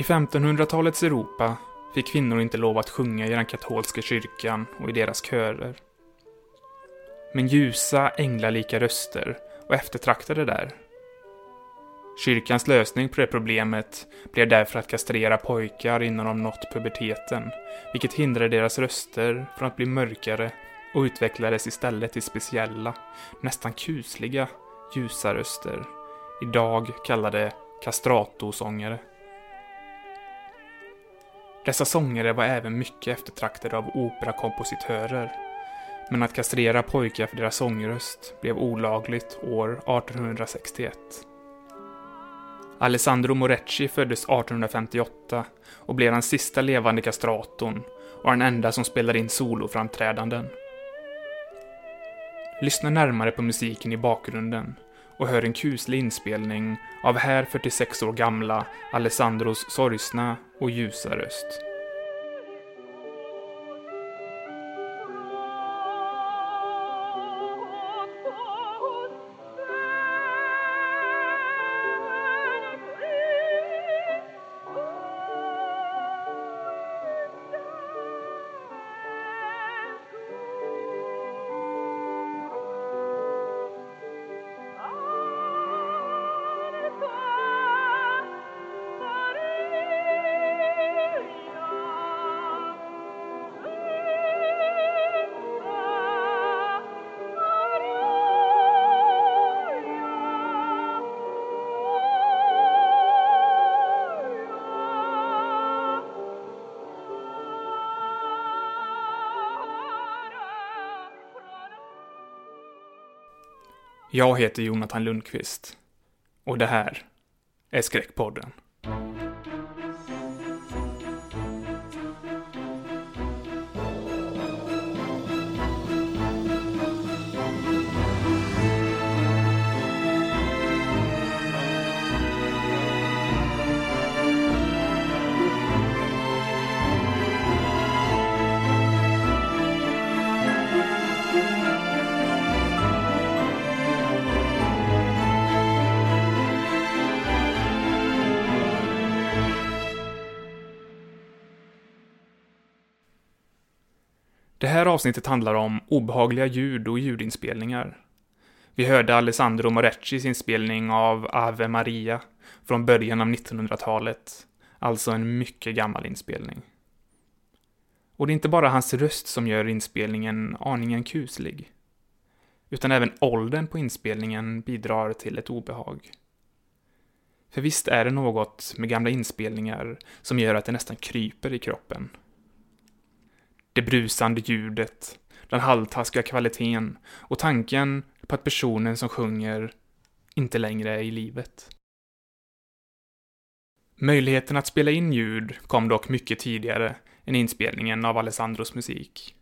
I 1500-talets Europa fick kvinnor inte lov att sjunga i den katolska kyrkan och i deras körer. Men ljusa, änglalika röster var eftertraktade där. Kyrkans lösning på det problemet blev därför att kastrera pojkar innan de nått puberteten, vilket hindrade deras röster från att bli mörkare och utvecklades istället till speciella, nästan kusliga, ljusa röster, idag kallade kastratosångare. Dessa sångare var även mycket eftertraktade av operakompositörer, men att kastrera pojkar för deras sångröst blev olagligt år 1861. Alessandro Morecci föddes 1858 och blev den sista levande kastratorn och den enda som spelade in soloframträdanden. Lyssna närmare på musiken i bakgrunden och hör en kuslig inspelning av här 46 år gamla Alessandros sorgsna och ljusa röst. Jag heter Jonathan Lundqvist. Och det här är Skräckpodden. Här avsnittet handlar om obehagliga ljud och ljudinspelningar. Vi hörde Alessandro Moreccis inspelning av Ave Maria från början av 1900-talet, alltså en mycket gammal inspelning. Och det är inte bara hans röst som gör inspelningen aningen kuslig, utan även åldern på inspelningen bidrar till ett obehag. För visst är det något med gamla inspelningar som gör att det nästan kryper i kroppen. Det brusande ljudet, den halvtaskiga kvaliteten och tanken på att personen som sjunger inte längre är i livet. Möjligheten att spela in ljud kom dock mycket tidigare än inspelningen av Alessandros musik.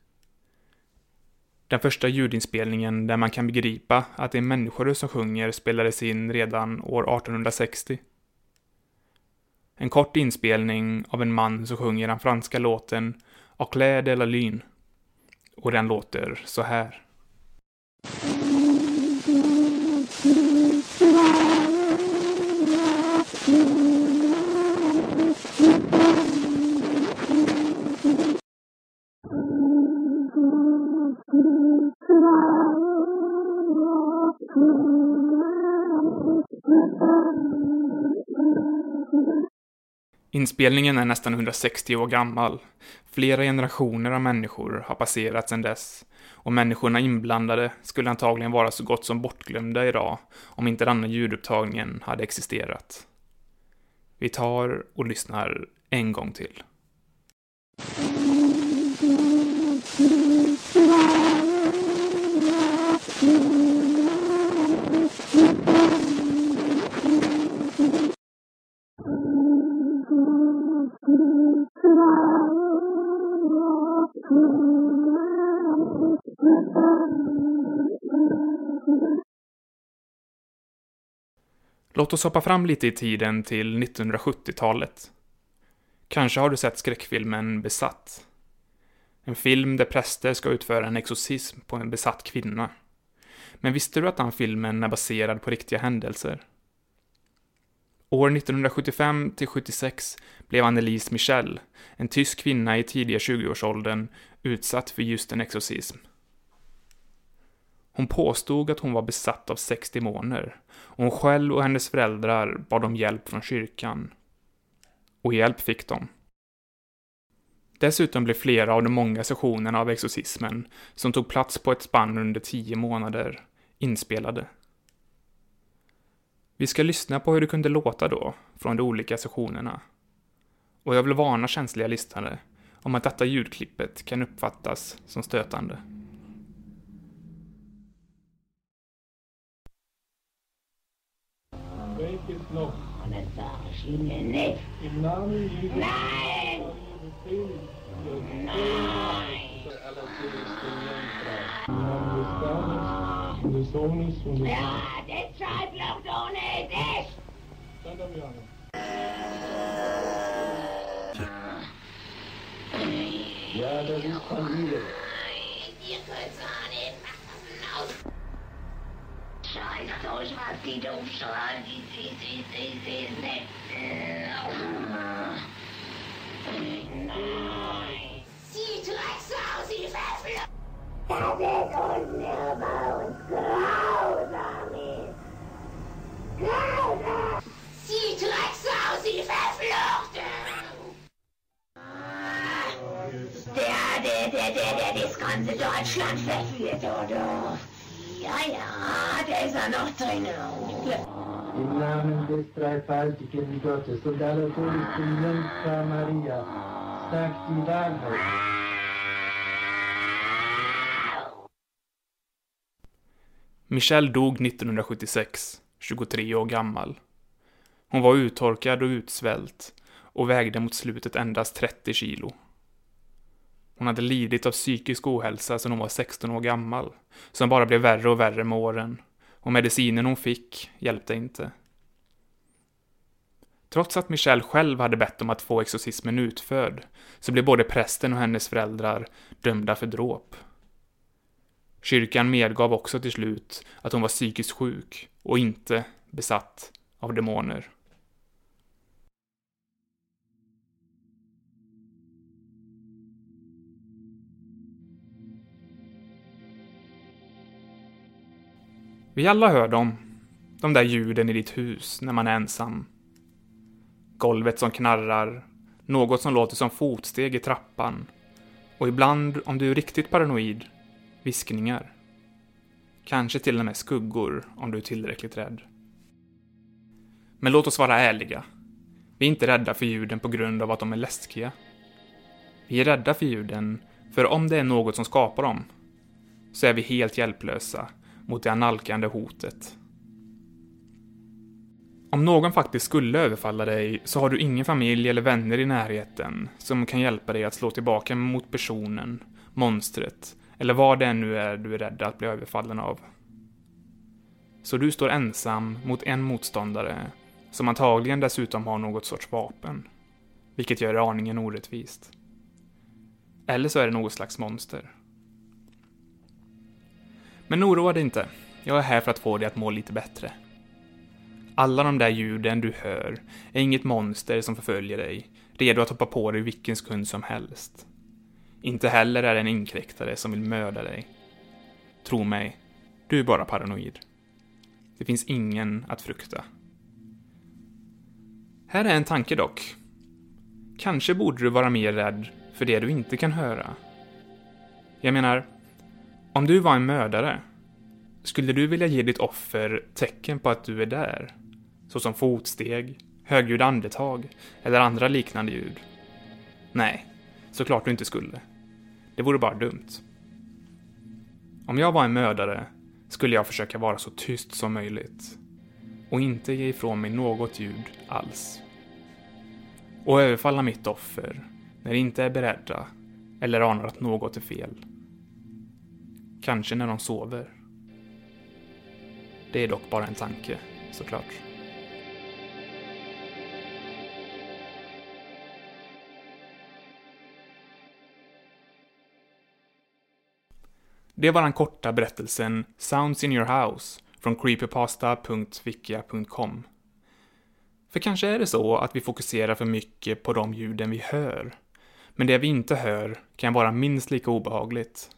Den första ljudinspelningen där man kan begripa att det är människor som sjunger spelades in redan år 1860. En kort inspelning av en man som sjunger den franska låten av kläder eller lin. Och den låter så här. Thank you. Inspelningen är nästan 160 år gammal. Flera generationer av människor har passerat sedan dess och människorna inblandade skulle antagligen vara så gott som bortglömda idag om inte denna ljudupptagningen hade existerat. Vi tar och lyssnar en gång till. Låt oss hoppa fram lite i tiden till 1970-talet. Kanske har du sett skräckfilmen Besatt? En film där präster ska utföra en exorcism på en besatt kvinna. Men visste du att den filmen är baserad på riktiga händelser? År 1975 till 76 blev Annelise Michel, en tysk kvinna i tidiga 20-årsåldern, utsatt för just en exorcism. Hon påstod att hon var besatt av sex demoner och hon själv och hennes föräldrar bad om hjälp från kyrkan. Och hjälp fick de. Dessutom blev flera av de många sessionerna av exorcismen, som tog plats på ett spann under tio månader, inspelade. Vi ska lyssna på hur det kunde låta då, från de olika sessionerna. Och jag vill varna känsliga lyssnare om att detta ljudklippet kan uppfattas som stötande. Welches noch? Und Jesu Ja, Treibluft ohne dich! Santa Mariana. Ja, das ist Familie. Ihr könnt an den Massen aus. Scheiß durch, was die doof schreien. Sie, sie, sie, sie, sie, sie. Nein. Sie Drecksau, sie Pfeffel. Er geht uns nur bei uns zu Sie Drecksau, sie verflucht! Der, der, der, der, der das ganze Deutschland verführt, oder? Ja, ja, der ist ja noch drin. Im Namen des dreifaltigen Gottes und allerseligsten Jungfrau Maria, sagt die Wahrheit. Michelle dog 1976, 23 år gammal. Hon var uttorkad och utsvält och vägde mot slutet endast 30 kilo. Hon hade lidit av psykisk ohälsa sedan hon var 16 år gammal, som bara blev värre och värre med åren, och medicinen hon fick hjälpte inte. Trots att Michelle själv hade bett om att få exorcismen utförd, så blev både prästen och hennes föräldrar dömda för dråp. Kyrkan medgav också till slut att hon var psykiskt sjuk och inte besatt av demoner. Vi alla hör dem. De där ljuden i ditt hus när man är ensam. Golvet som knarrar, något som låter som fotsteg i trappan och ibland, om du är riktigt paranoid, viskningar. Kanske till och med skuggor om du är tillräckligt rädd. Men låt oss vara ärliga. Vi är inte rädda för ljuden på grund av att de är läskiga. Vi är rädda för ljuden, för om det är något som skapar dem, så är vi helt hjälplösa mot det analkande hotet. Om någon faktiskt skulle överfalla dig så har du ingen familj eller vänner i närheten som kan hjälpa dig att slå tillbaka mot personen, monstret eller vad det nu är du är rädd att bli överfallen av. Så du står ensam mot en motståndare som antagligen dessutom har något sorts vapen, vilket gör det aningen orättvist. Eller så är det något slags monster. Men oroa dig inte. Jag är här för att få dig att må lite bättre. Alla de där ljuden du hör är inget monster som förföljer dig, redo att hoppa på dig vilken sekund som helst. Inte heller är det en inkräktare som vill mörda dig. Tro mig, du är bara paranoid. Det finns ingen att frukta. Här är en tanke dock. Kanske borde du vara mer rädd för det du inte kan höra. Jag menar, om du var en mördare, skulle du vilja ge ditt offer tecken på att du är där? Såsom fotsteg, högljudda andetag eller andra liknande ljud? Nej, såklart du inte skulle. Det vore bara dumt. Om jag var en mördare skulle jag försöka vara så tyst som möjligt och inte ge ifrån mig något ljud alls. Och överfalla mitt offer när de inte är beredda eller anar att något är fel. Kanske när de sover. Det är dock bara en tanke, såklart. Det var den korta berättelsen Sounds in your house från creepypasta.wikia.com. För kanske är det så att vi fokuserar för mycket på de ljuden vi hör. Men det vi inte hör kan vara minst lika obehagligt.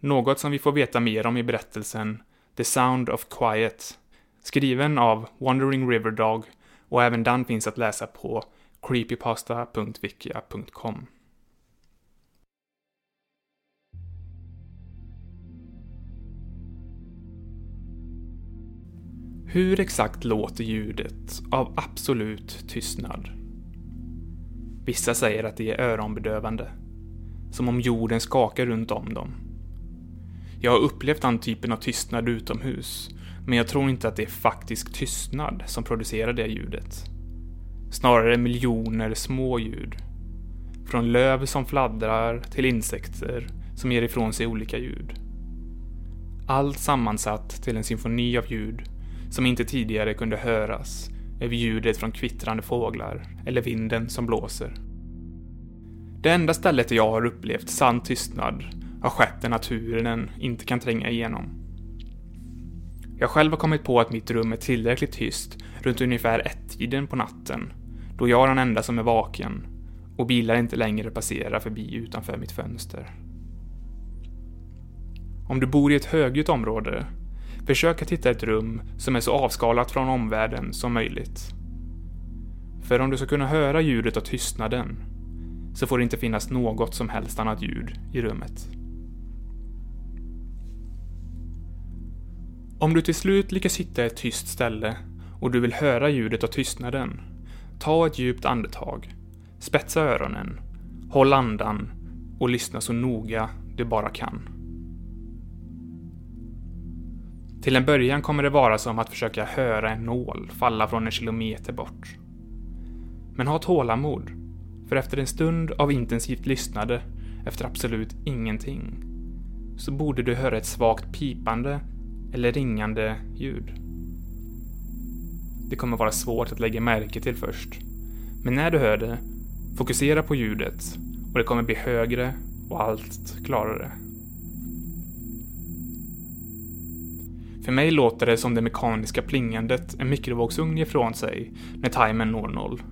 Något som vi får veta mer om i berättelsen The Sound of Quiet, skriven av Wandering River Dog och även den finns att läsa på creepypasta.wikia.com. Hur exakt låter ljudet av absolut tystnad? Vissa säger att det är öronbedövande. Som om jorden skakar runt om dem. Jag har upplevt den typen av tystnad utomhus, men jag tror inte att det är faktisk tystnad som producerar det ljudet. Snarare miljoner små ljud. Från löv som fladdrar till insekter som ger ifrån sig olika ljud. Allt sammansatt till en symfoni av ljud som inte tidigare kunde höras över ljudet från kvittrande fåglar eller vinden som blåser. Det enda stället där jag har upplevt sann tystnad har skett där naturen inte kan tränga igenom. Jag själv har kommit på att mitt rum är tillräckligt tyst runt ungefär ett-tiden på natten, då jag är den enda som är vaken och bilar inte längre passerar förbi utanför mitt fönster. Om du bor i ett högljutt område Försök att hitta ett rum som är så avskalat från omvärlden som möjligt. För om du ska kunna höra ljudet av tystnaden så får det inte finnas något som helst annat ljud i rummet. Om du till slut lyckas hitta ett tyst ställe och du vill höra ljudet av tystnaden, ta ett djupt andetag, spetsa öronen, håll andan och lyssna så noga du bara kan. Till en början kommer det vara som att försöka höra en nål falla från en kilometer bort. Men ha tålamod, för efter en stund av intensivt lyssnande efter absolut ingenting så borde du höra ett svagt pipande eller ringande ljud. Det kommer vara svårt att lägga märke till först, men när du hör det, fokusera på ljudet och det kommer bli högre och allt klarare. För mig låter det som det mekaniska plingandet en mikrovågsugn ger ifrån sig när timern når noll.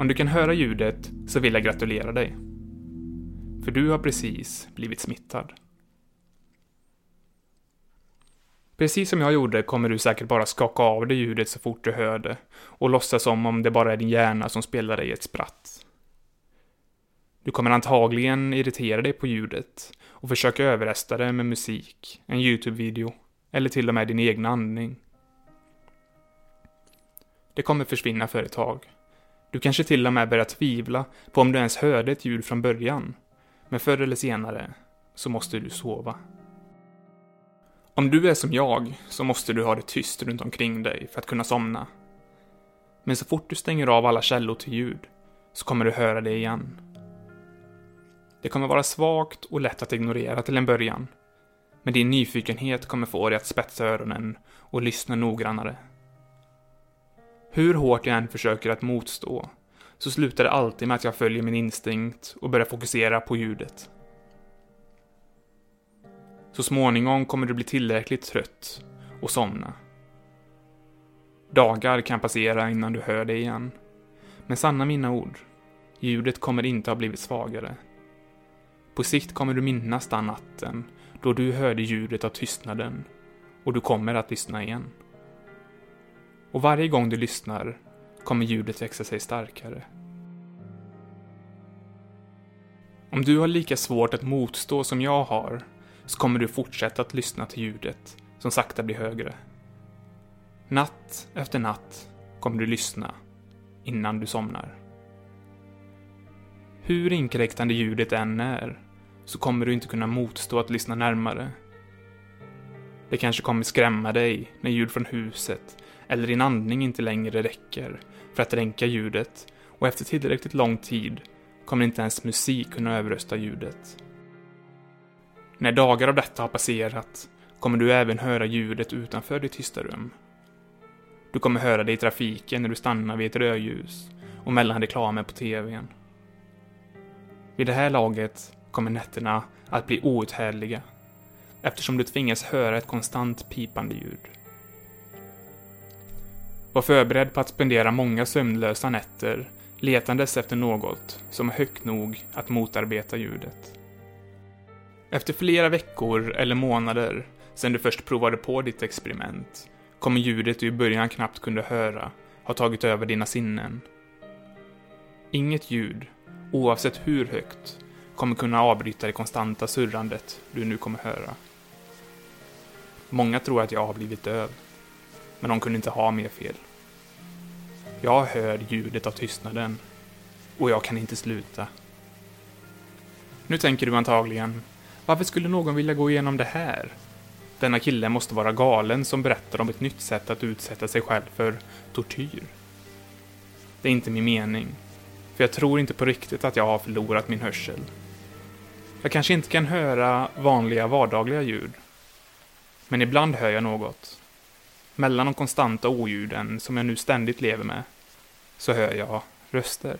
Om du kan höra ljudet så vill jag gratulera dig. För du har precis blivit smittad. Precis som jag gjorde kommer du säkert bara skaka av dig ljudet så fort du hör det och låtsas som om det bara är din hjärna som spelar dig ett spratt. Du kommer antagligen irritera dig på ljudet och försöka överrösta det med musik, en YouTube-video eller till och med din egna andning. Det kommer försvinna för ett tag. Du kanske till och med börjar tvivla på om du ens hörde ett ljud från början. Men förr eller senare så måste du sova. Om du är som jag så måste du ha det tyst runt omkring dig för att kunna somna. Men så fort du stänger av alla källor till ljud så kommer du höra det igen. Det kommer vara svagt och lätt att ignorera till en början. Men din nyfikenhet kommer få dig att spetsa öronen och lyssna noggrannare. Hur hårt jag än försöker att motstå, så slutar det alltid med att jag följer min instinkt och börjar fokusera på ljudet. Så småningom kommer du bli tillräckligt trött och somna. Dagar kan passera innan du hör det igen. Men sanna mina ord, ljudet kommer inte ha blivit svagare. På sikt kommer du minnas den natten då du hörde ljudet av tystnaden och du kommer att lyssna igen. Och varje gång du lyssnar kommer ljudet växa sig starkare. Om du har lika svårt att motstå som jag har, så kommer du fortsätta att lyssna till ljudet som sakta blir högre. Natt efter natt kommer du lyssna innan du somnar. Hur inkräktande ljudet än är, så kommer du inte kunna motstå att lyssna närmare. Det kanske kommer skrämma dig när ljud från huset eller din andning inte längre räcker för att dränka ljudet och efter tillräckligt lång tid kommer inte ens musik kunna överrösta ljudet. När dagar av detta har passerat kommer du även höra ljudet utanför ditt tysta rum. Du kommer höra det i trafiken när du stannar vid ett rödljus och mellan reklamen på TVn. Vid det här laget kommer nätterna att bli outhärdliga eftersom du tvingas höra ett konstant pipande ljud. Var förberedd på att spendera många sömnlösa nätter letandes efter något som är högt nog att motarbeta ljudet. Efter flera veckor eller månader sedan du först provade på ditt experiment kommer ljudet du i början knappt kunde höra ha tagit över dina sinnen. Inget ljud, oavsett hur högt, kommer kunna avbryta det konstanta surrandet du nu kommer höra. Många tror att jag har blivit döv, men de kunde inte ha mer fel. Jag hör ljudet av tystnaden och jag kan inte sluta. Nu tänker du antagligen, varför skulle någon vilja gå igenom det här? Denna kille måste vara galen som berättar om ett nytt sätt att utsätta sig själv för tortyr. Det är inte min mening, för jag tror inte på riktigt att jag har förlorat min hörsel. Jag kanske inte kan höra vanliga vardagliga ljud, men ibland hör jag något. Mellan de konstanta oljuden som jag nu ständigt lever med, så hör jag röster.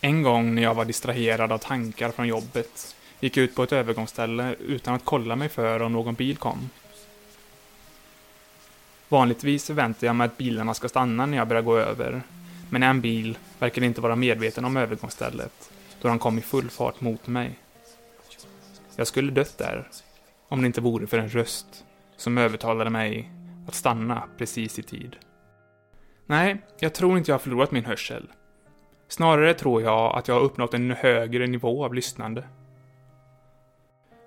En gång när jag var distraherad av tankar från jobbet gick jag ut på ett övergångsställe utan att kolla mig för om någon bil kom. Vanligtvis förväntar jag mig att bilarna ska stanna när jag börjar gå över, men en bil verkade inte vara medveten om övergångsstället då han kom i full fart mot mig. Jag skulle dött där, om det inte vore för en röst som övertalade mig att stanna precis i tid. Nej, jag tror inte jag har förlorat min hörsel. Snarare tror jag att jag har uppnått en högre nivå av lyssnande.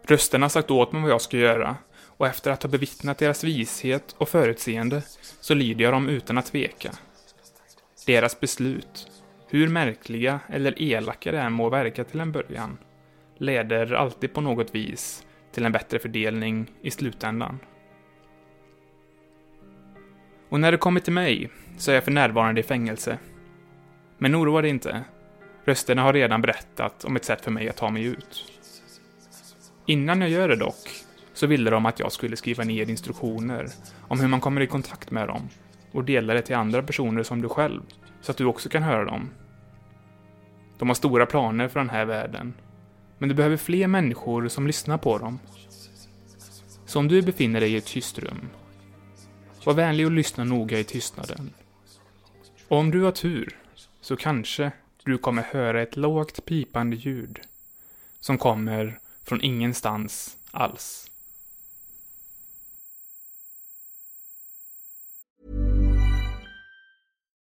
Rösterna har sagt åt mig vad jag ska göra och efter att ha bevittnat deras vishet och förutseende så lyder jag dem utan att tveka. Deras beslut, hur märkliga eller elaka det än må verka till en början, leder alltid på något vis till en bättre fördelning i slutändan. Och när det kommer till mig så är jag för närvarande i fängelse. Men oroa dig inte. Rösterna har redan berättat om ett sätt för mig att ta mig ut. Innan jag gör det dock, så ville de att jag skulle skriva ner instruktioner om hur man kommer i kontakt med dem och dela det till andra personer som du själv, så att du också kan höra dem. De har stora planer för den här världen, men du behöver fler människor som lyssnar på dem. Så om du befinner dig i ett tyst rum, var vänlig och lyssna noga i tystnaden. Och om du har tur, så kanske du kommer höra ett lågt pipande ljud som kommer från ingenstans alls.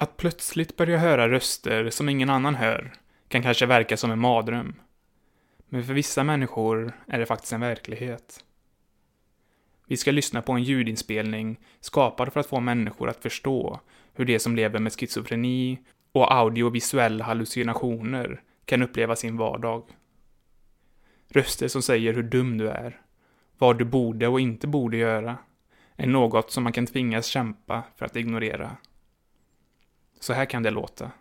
Att plötsligt börja höra röster som ingen annan hör kan kanske verka som en mardröm. Men för vissa människor är det faktiskt en verklighet. Vi ska lyssna på en ljudinspelning skapad för att få människor att förstå hur de som lever med schizofreni och audiovisuella hallucinationer kan uppleva sin vardag. Röster som säger hur dum du är, vad du borde och inte borde göra, är något som man kan tvingas kämpa för att ignorera. Så här kan det låta.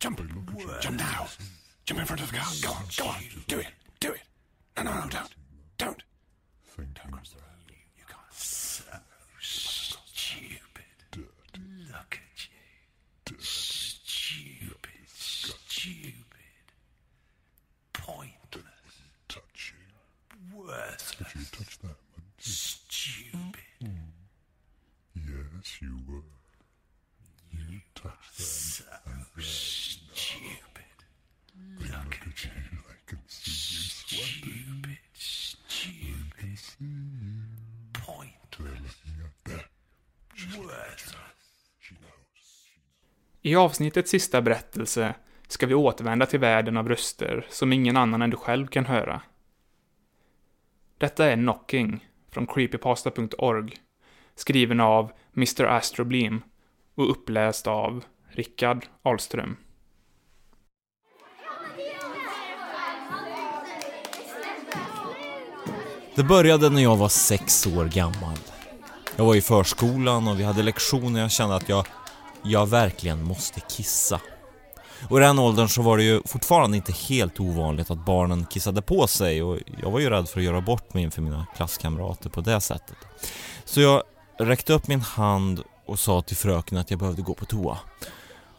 Jump! Jump now! Jump in front of the car. Go on, go on. Do it. Do it. No, no, no, don't. Don't. Don't touch that one? Stupid. Yes, you were. You touched that. So stupid. Look at you. I can see you sweating. Stupid. I can see you. Pointless. Worthless. She knows. I avsnittets sista berättelse ska vi återvända till världen av röster som ingen annan än du själv kan höra. Detta är Knocking från creepypasta.org, skriven av Mr. Astrobleem och uppläst av Rickard Ahlström. Det började när jag var sex år gammal. Jag var i förskolan och vi hade lektioner jag kände att jag, jag verkligen måste kissa. Och i den åldern så var det ju fortfarande inte helt ovanligt att barnen kissade på sig och jag var ju rädd för att göra bort mig inför mina klasskamrater på det sättet. Så jag räckte upp min hand och sa till fröken att jag behövde gå på toa.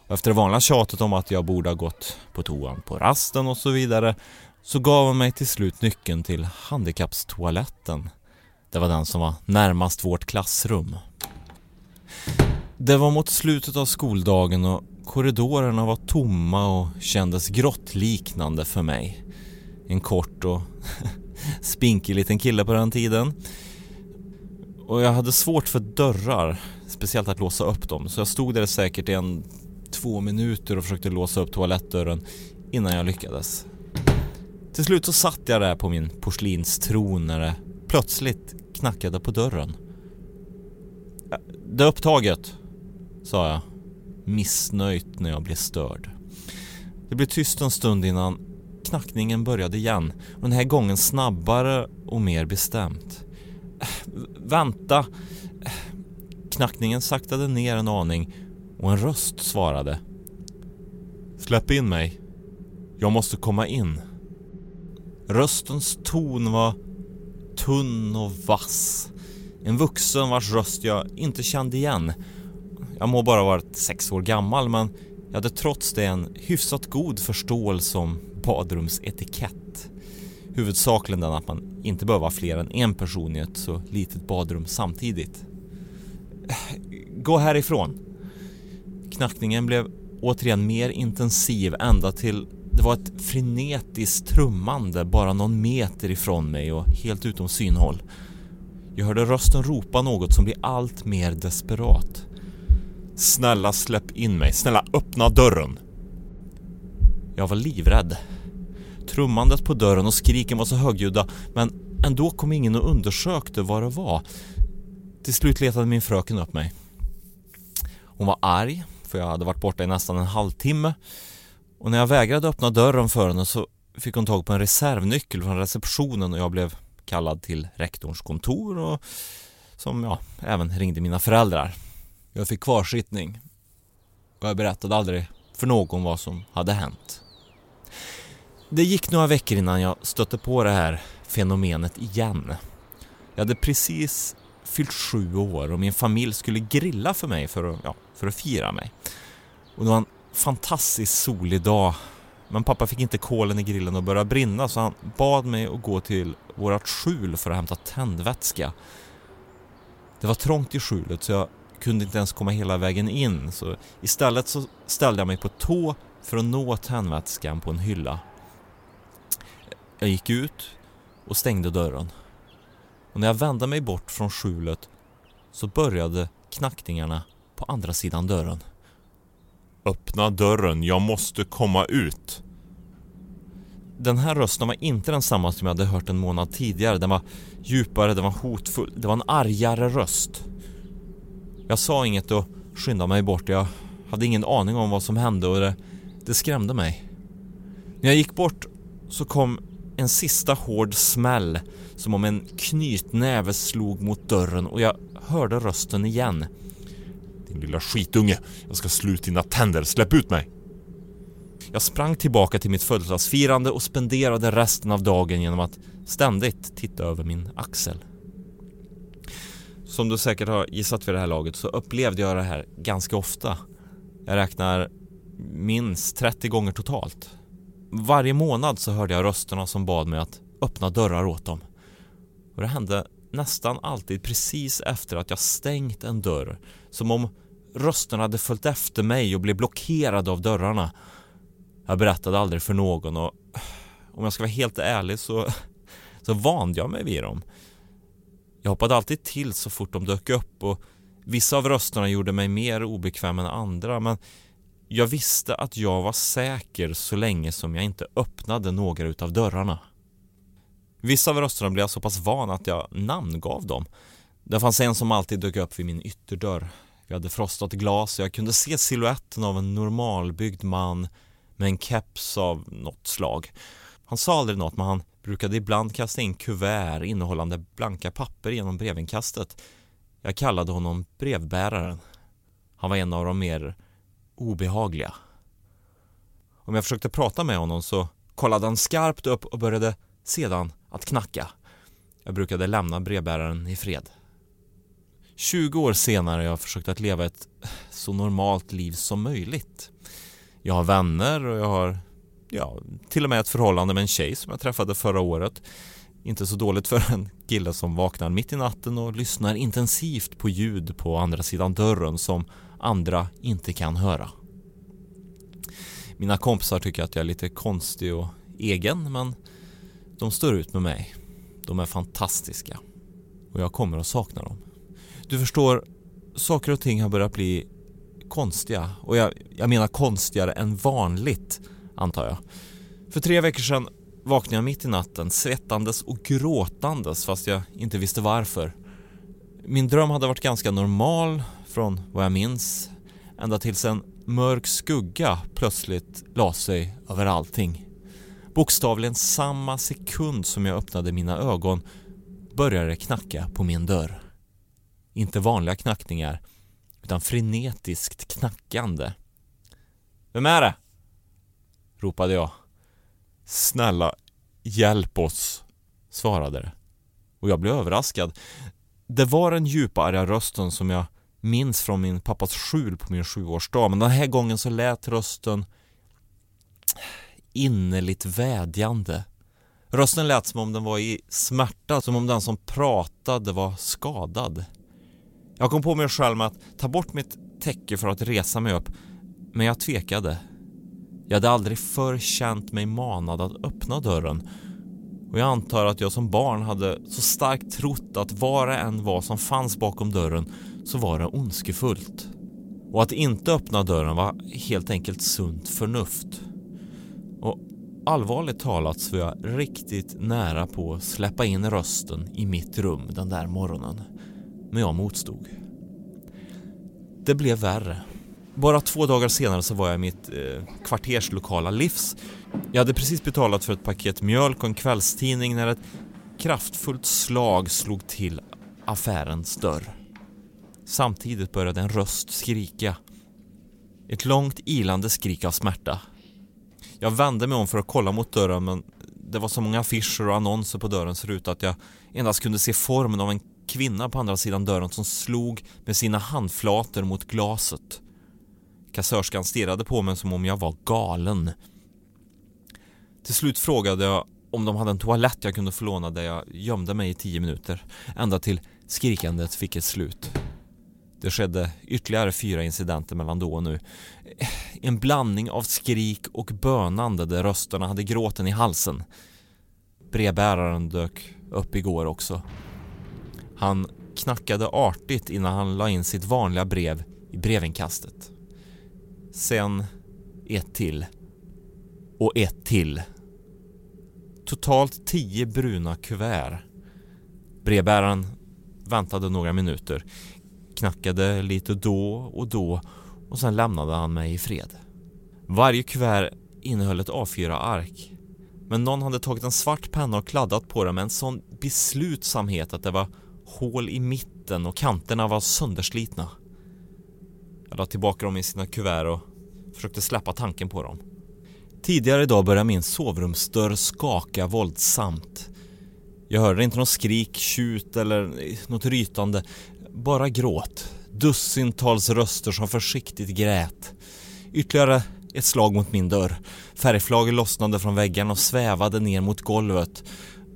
Och efter det vanliga tjatet om att jag borde ha gått på toan på rasten och så vidare så gav hon mig till slut nyckeln till handikappstoaletten. Det var den som var närmast vårt klassrum. Det var mot slutet av skoldagen och korridorerna var tomma och kändes grottliknande för mig. En kort och spinkig liten kille på den tiden. Och jag hade svårt för dörrar, speciellt att låsa upp dem, så jag stod där säkert i en två minuter och försökte låsa upp toalettdörren innan jag lyckades. Till slut så satt jag där på min porslinstron när det plötsligt knackade på dörren. Äh, det är upptaget, sa jag, missnöjt när jag blev störd. Det blev tyst en stund innan knackningen började igen och den här gången snabbare och mer bestämt. Äh, vänta! Äh, knackningen saktade ner en aning och en röst svarade. Släpp in mig. Jag måste komma in. Röstens ton var tunn och vass. En vuxen vars röst jag inte kände igen. Jag må bara ha varit sex år gammal men jag hade trots det en hyfsat god förståelse om badrumsetikett. Huvudsakligen den att man inte behöver vara fler än en person i ett så litet badrum samtidigt. Gå härifrån. Knackningen blev återigen mer intensiv ända till det var ett frenetiskt trummande bara någon meter ifrån mig och helt utom synhåll. Jag hörde rösten ropa något som blir allt mer desperat. Snälla släpp in mig, snälla öppna dörren. Jag var livrädd. Trummandet på dörren och skriken var så högljudda men ändå kom ingen och undersökte vad det var. Till slut letade min fröken upp mig. Hon var arg för jag hade varit borta i nästan en halvtimme och när jag vägrade öppna dörren för henne så fick hon tag på en reservnyckel från receptionen och jag blev kallad till rektorns kontor och som ja, även ringde mina föräldrar. Jag fick kvarsittning och jag berättade aldrig för någon vad som hade hänt. Det gick några veckor innan jag stötte på det här fenomenet igen. Jag hade precis fyllt sju år och min familj skulle grilla för mig för att, ja, för att fira mig. Och det var en fantastiskt solig dag. Men pappa fick inte kolen i grillen att börja brinna så han bad mig att gå till vårt skjul för att hämta tändvätska. Det var trångt i skjulet så jag kunde inte ens komma hela vägen in så istället så ställde jag mig på tå för att nå tändvätskan på en hylla. Jag gick ut och stängde dörren. Och när jag vände mig bort från skjulet så började knackningarna på andra sidan dörren. Öppna dörren, jag måste komma ut. Den här rösten var inte densamma som jag hade hört en månad tidigare. Den var djupare, den var hotfull. Det var en argare röst. Jag sa inget och skyndade mig bort. Jag hade ingen aning om vad som hände och det, det skrämde mig. När jag gick bort så kom en sista hård smäll som om en knytnäve slog mot dörren och jag hörde rösten igen. Din lilla skitunge, jag ska slå ut dina tänder, släpp ut mig! Jag sprang tillbaka till mitt födelsedagsfirande och spenderade resten av dagen genom att ständigt titta över min axel. Som du säkert har gissat vid det här laget så upplevde jag det här ganska ofta. Jag räknar minst 30 gånger totalt. Varje månad så hörde jag rösterna som bad mig att öppna dörrar åt dem. Och det hände nästan alltid precis efter att jag stängt en dörr. Som om rösterna hade följt efter mig och blev blockerade av dörrarna. Jag berättade aldrig för någon och om jag ska vara helt ärlig så, så vande jag mig vid dem. Jag hoppade alltid till så fort de dök upp och vissa av rösterna gjorde mig mer obekväm än andra men jag visste att jag var säker så länge som jag inte öppnade några utav dörrarna. Vissa av rösterna blev jag så pass van att jag namngav dem. Det fanns en som alltid dök upp vid min ytterdörr. Vi hade frostat glas och jag kunde se siluetten av en normalbyggd man med en keps av något slag. Han sa aldrig något men han brukade ibland kasta in kuvert innehållande blanka papper genom brevinkastet. Jag kallade honom brevbäraren. Han var en av de mer obehagliga. Om jag försökte prata med honom så kollade han skarpt upp och började sedan att knacka. Jag brukade lämna brevbäraren i fred. 20 år senare har jag försökt att leva ett så normalt liv som möjligt. Jag har vänner och jag har ja, till och med ett förhållande med en tjej som jag träffade förra året. Inte så dåligt för en kille som vaknar mitt i natten och lyssnar intensivt på ljud på andra sidan dörren som andra inte kan höra. Mina kompisar tycker att jag är lite konstig och egen men de står ut med mig. De är fantastiska. Och jag kommer att sakna dem. Du förstår, saker och ting har börjat bli konstiga. Och jag, jag menar konstigare än vanligt, antar jag. För tre veckor sedan vaknade jag mitt i natten svettandes och gråtandes fast jag inte visste varför. Min dröm hade varit ganska normal från vad jag minns ända tills en mörk skugga plötsligt la sig över allting. Bokstavligen samma sekund som jag öppnade mina ögon började det knacka på min dörr. Inte vanliga knackningar, utan frenetiskt knackande. Vem är det? Ropade jag. Snälla, hjälp oss, svarade det. Och jag blev överraskad. Det var den djupa arga rösten som jag minns från min pappas skjul på min sjuårsdag men den här gången så lät rösten innerligt vädjande. Rösten lät som om den var i smärta, som om den som pratade var skadad. Jag kom på mig själv med att ta bort mitt täcke för att resa mig upp, men jag tvekade. Jag hade aldrig förr känt mig manad att öppna dörren och jag antar att jag som barn hade så starkt trott att vad det än var som fanns bakom dörren så var det ondskefullt. Och att inte öppna dörren var helt enkelt sunt förnuft. Och allvarligt talat så var jag riktigt nära på att släppa in rösten i mitt rum den där morgonen. Men jag motstod. Det blev värre. Bara två dagar senare så var jag i mitt eh, kvarters lokala livs. Jag hade precis betalat för ett paket mjölk och en kvällstidning när ett kraftfullt slag slog till affärens dörr. Samtidigt började en röst skrika. Ett långt ilande skrik av smärta. Jag vände mig om för att kolla mot dörren men det var så många affischer och annonser på dörrens ruta att jag endast kunde se formen av en kvinna på andra sidan dörren som slog med sina handflator mot glaset. Kassörskan stirrade på mig som om jag var galen. Till slut frågade jag om de hade en toalett jag kunde få låna där jag gömde mig i tio minuter. Ända till skrikandet fick ett slut. Det skedde ytterligare fyra incidenter mellan då och nu. En blandning av skrik och bönande där rösterna hade gråten i halsen. Brevbäraren dök upp igår också. Han knackade artigt innan han la in sitt vanliga brev i brevinkastet. Sen ett till. Och ett till. Totalt tio bruna kuvert. Brevbäraren väntade några minuter, knackade lite då och då och sen lämnade han mig i fred. Varje kuvert innehöll ett A4-ark. Men någon hade tagit en svart penna och kladdat på det med en sån beslutsamhet att det var hål i mitten och kanterna var sönderslitna. Jag la tillbaka dem i sina kuvert och försökte släppa tanken på dem. Tidigare idag började min sovrumsdörr skaka våldsamt. Jag hörde inte något skrik, tjut eller något rytande. Bara gråt. Dussintals röster som försiktigt grät. Ytterligare ett slag mot min dörr. Färgflagor lossnade från väggen och svävade ner mot golvet.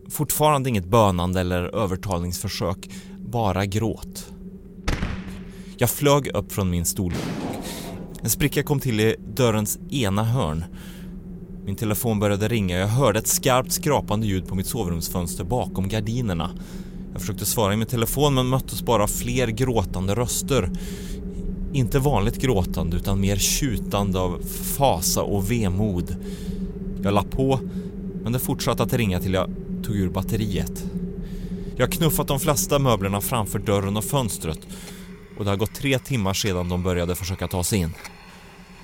Fortfarande inget bönande eller övertalningsförsök. Bara gråt. Jag flög upp från min stol. En spricka kom till i dörrens ena hörn. Min telefon började ringa och jag hörde ett skarpt skrapande ljud på mitt sovrumsfönster bakom gardinerna. Jag försökte svara i min telefon men möttes bara av fler gråtande röster. Inte vanligt gråtande utan mer tjutande av fasa och vemod. Jag la på, men det fortsatte att ringa till jag tog ur batteriet. Jag har knuffat de flesta möblerna framför dörren och fönstret och det har gått tre timmar sedan de började försöka ta sig in.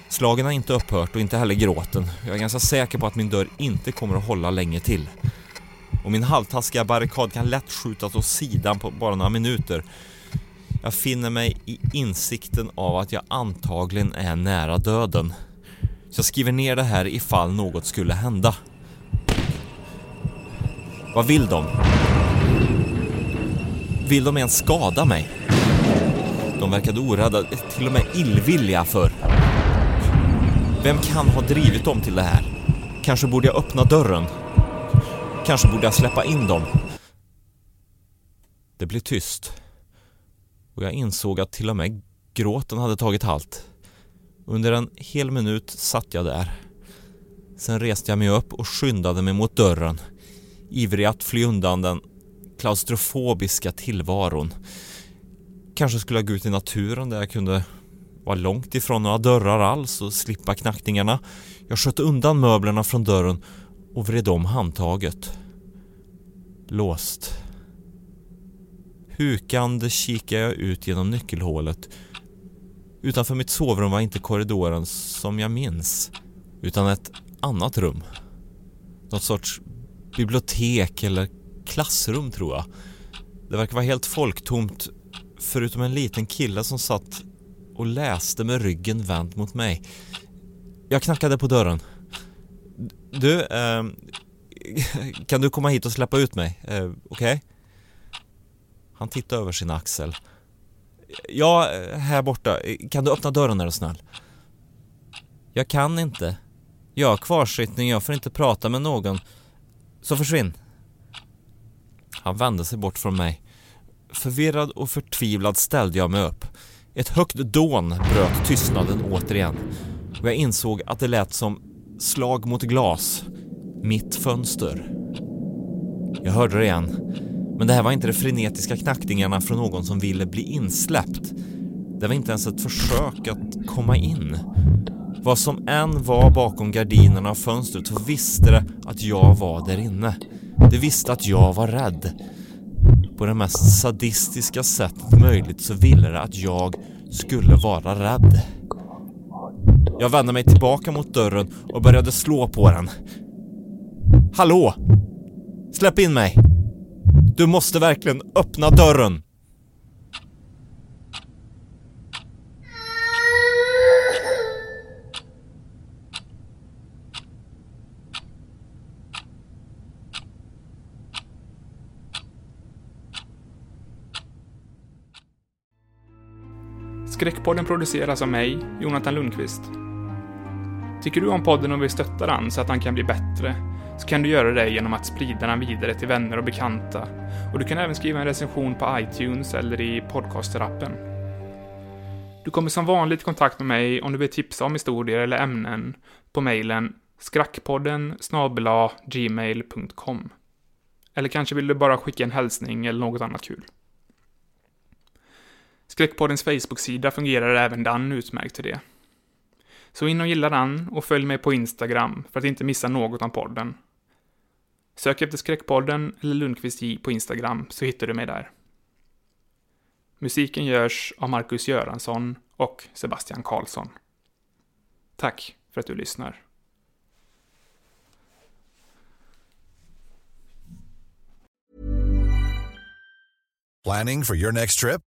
Slagen har inte upphört och inte heller gråten. Jag är ganska säker på att min dörr inte kommer att hålla länge till. Och min halvtaskiga barrikad kan lätt skjutas åt sidan på bara några minuter. Jag finner mig i insikten av att jag antagligen är nära döden. Så jag skriver ner det här ifall något skulle hända. Vad vill de? Vill de ens skada mig? De verkade orädda, till och med illvilliga för. Vem kan ha drivit dem till det här? Kanske borde jag öppna dörren? Kanske borde jag släppa in dem? Det blev tyst. Och jag insåg att till och med gråten hade tagit halt. Under en hel minut satt jag där. Sen reste jag mig upp och skyndade mig mot dörren. Ivrig att fly undan den klaustrofobiska tillvaron. Kanske skulle jag gå ut i naturen där jag kunde vara långt ifrån några dörrar alls och slippa knackningarna. Jag sköt undan möblerna från dörren och vred om handtaget. Låst. Hukande kikade jag ut genom nyckelhålet. Utanför mitt sovrum var inte korridoren som jag minns, utan ett annat rum. Något sorts bibliotek eller klassrum tror jag. Det verkar vara helt folktomt förutom en liten kille som satt och läste med ryggen vänd mot mig. Jag knackade på dörren. Du, eh, kan du komma hit och släppa ut mig? Eh, Okej? Okay? Han tittade över sin axel. Ja, eh, här borta. Kan du öppna dörren är du snäll? Jag kan inte. Jag har kvarsittning, jag får inte prata med någon. Så försvinn. Han vände sig bort från mig. Förvirrad och förtvivlad ställde jag mig upp. Ett högt dån bröt tystnaden återigen och jag insåg att det lät som slag mot glas. Mitt fönster. Jag hörde det igen. Men det här var inte de frenetiska knackningarna från någon som ville bli insläppt. Det var inte ens ett försök att komma in. Vad som än var bakom gardinerna och fönstret så visste det att jag var där inne. Det visste att jag var rädd. På det mest sadistiska sättet möjligt så ville det att jag skulle vara rädd. Jag vände mig tillbaka mot dörren och började slå på den. Hallå! Släpp in mig! Du måste verkligen öppna dörren! Skräckpodden produceras av mig, Jonathan Lundqvist. Tycker du om podden och vill stötta den så att den kan bli bättre, så kan du göra det genom att sprida den vidare till vänner och bekanta. Och du kan även skriva en recension på iTunes eller i podcasterappen. Du kommer som vanligt i kontakt med mig om du vill tipsa om historier eller ämnen på mejlen skrackpodden-gmail.com. Eller kanske vill du bara skicka en hälsning eller något annat kul. Skräckpoddens Facebook-sida fungerar även den utmärkt till det. Så in och gilla den och följ mig på Instagram för att inte missa något om podden. Sök efter Skräckpodden eller Lundqvist J på Instagram så hittar du mig där. Musiken görs av Marcus Göransson och Sebastian Karlsson. Tack för att du lyssnar. Planning for your next trip?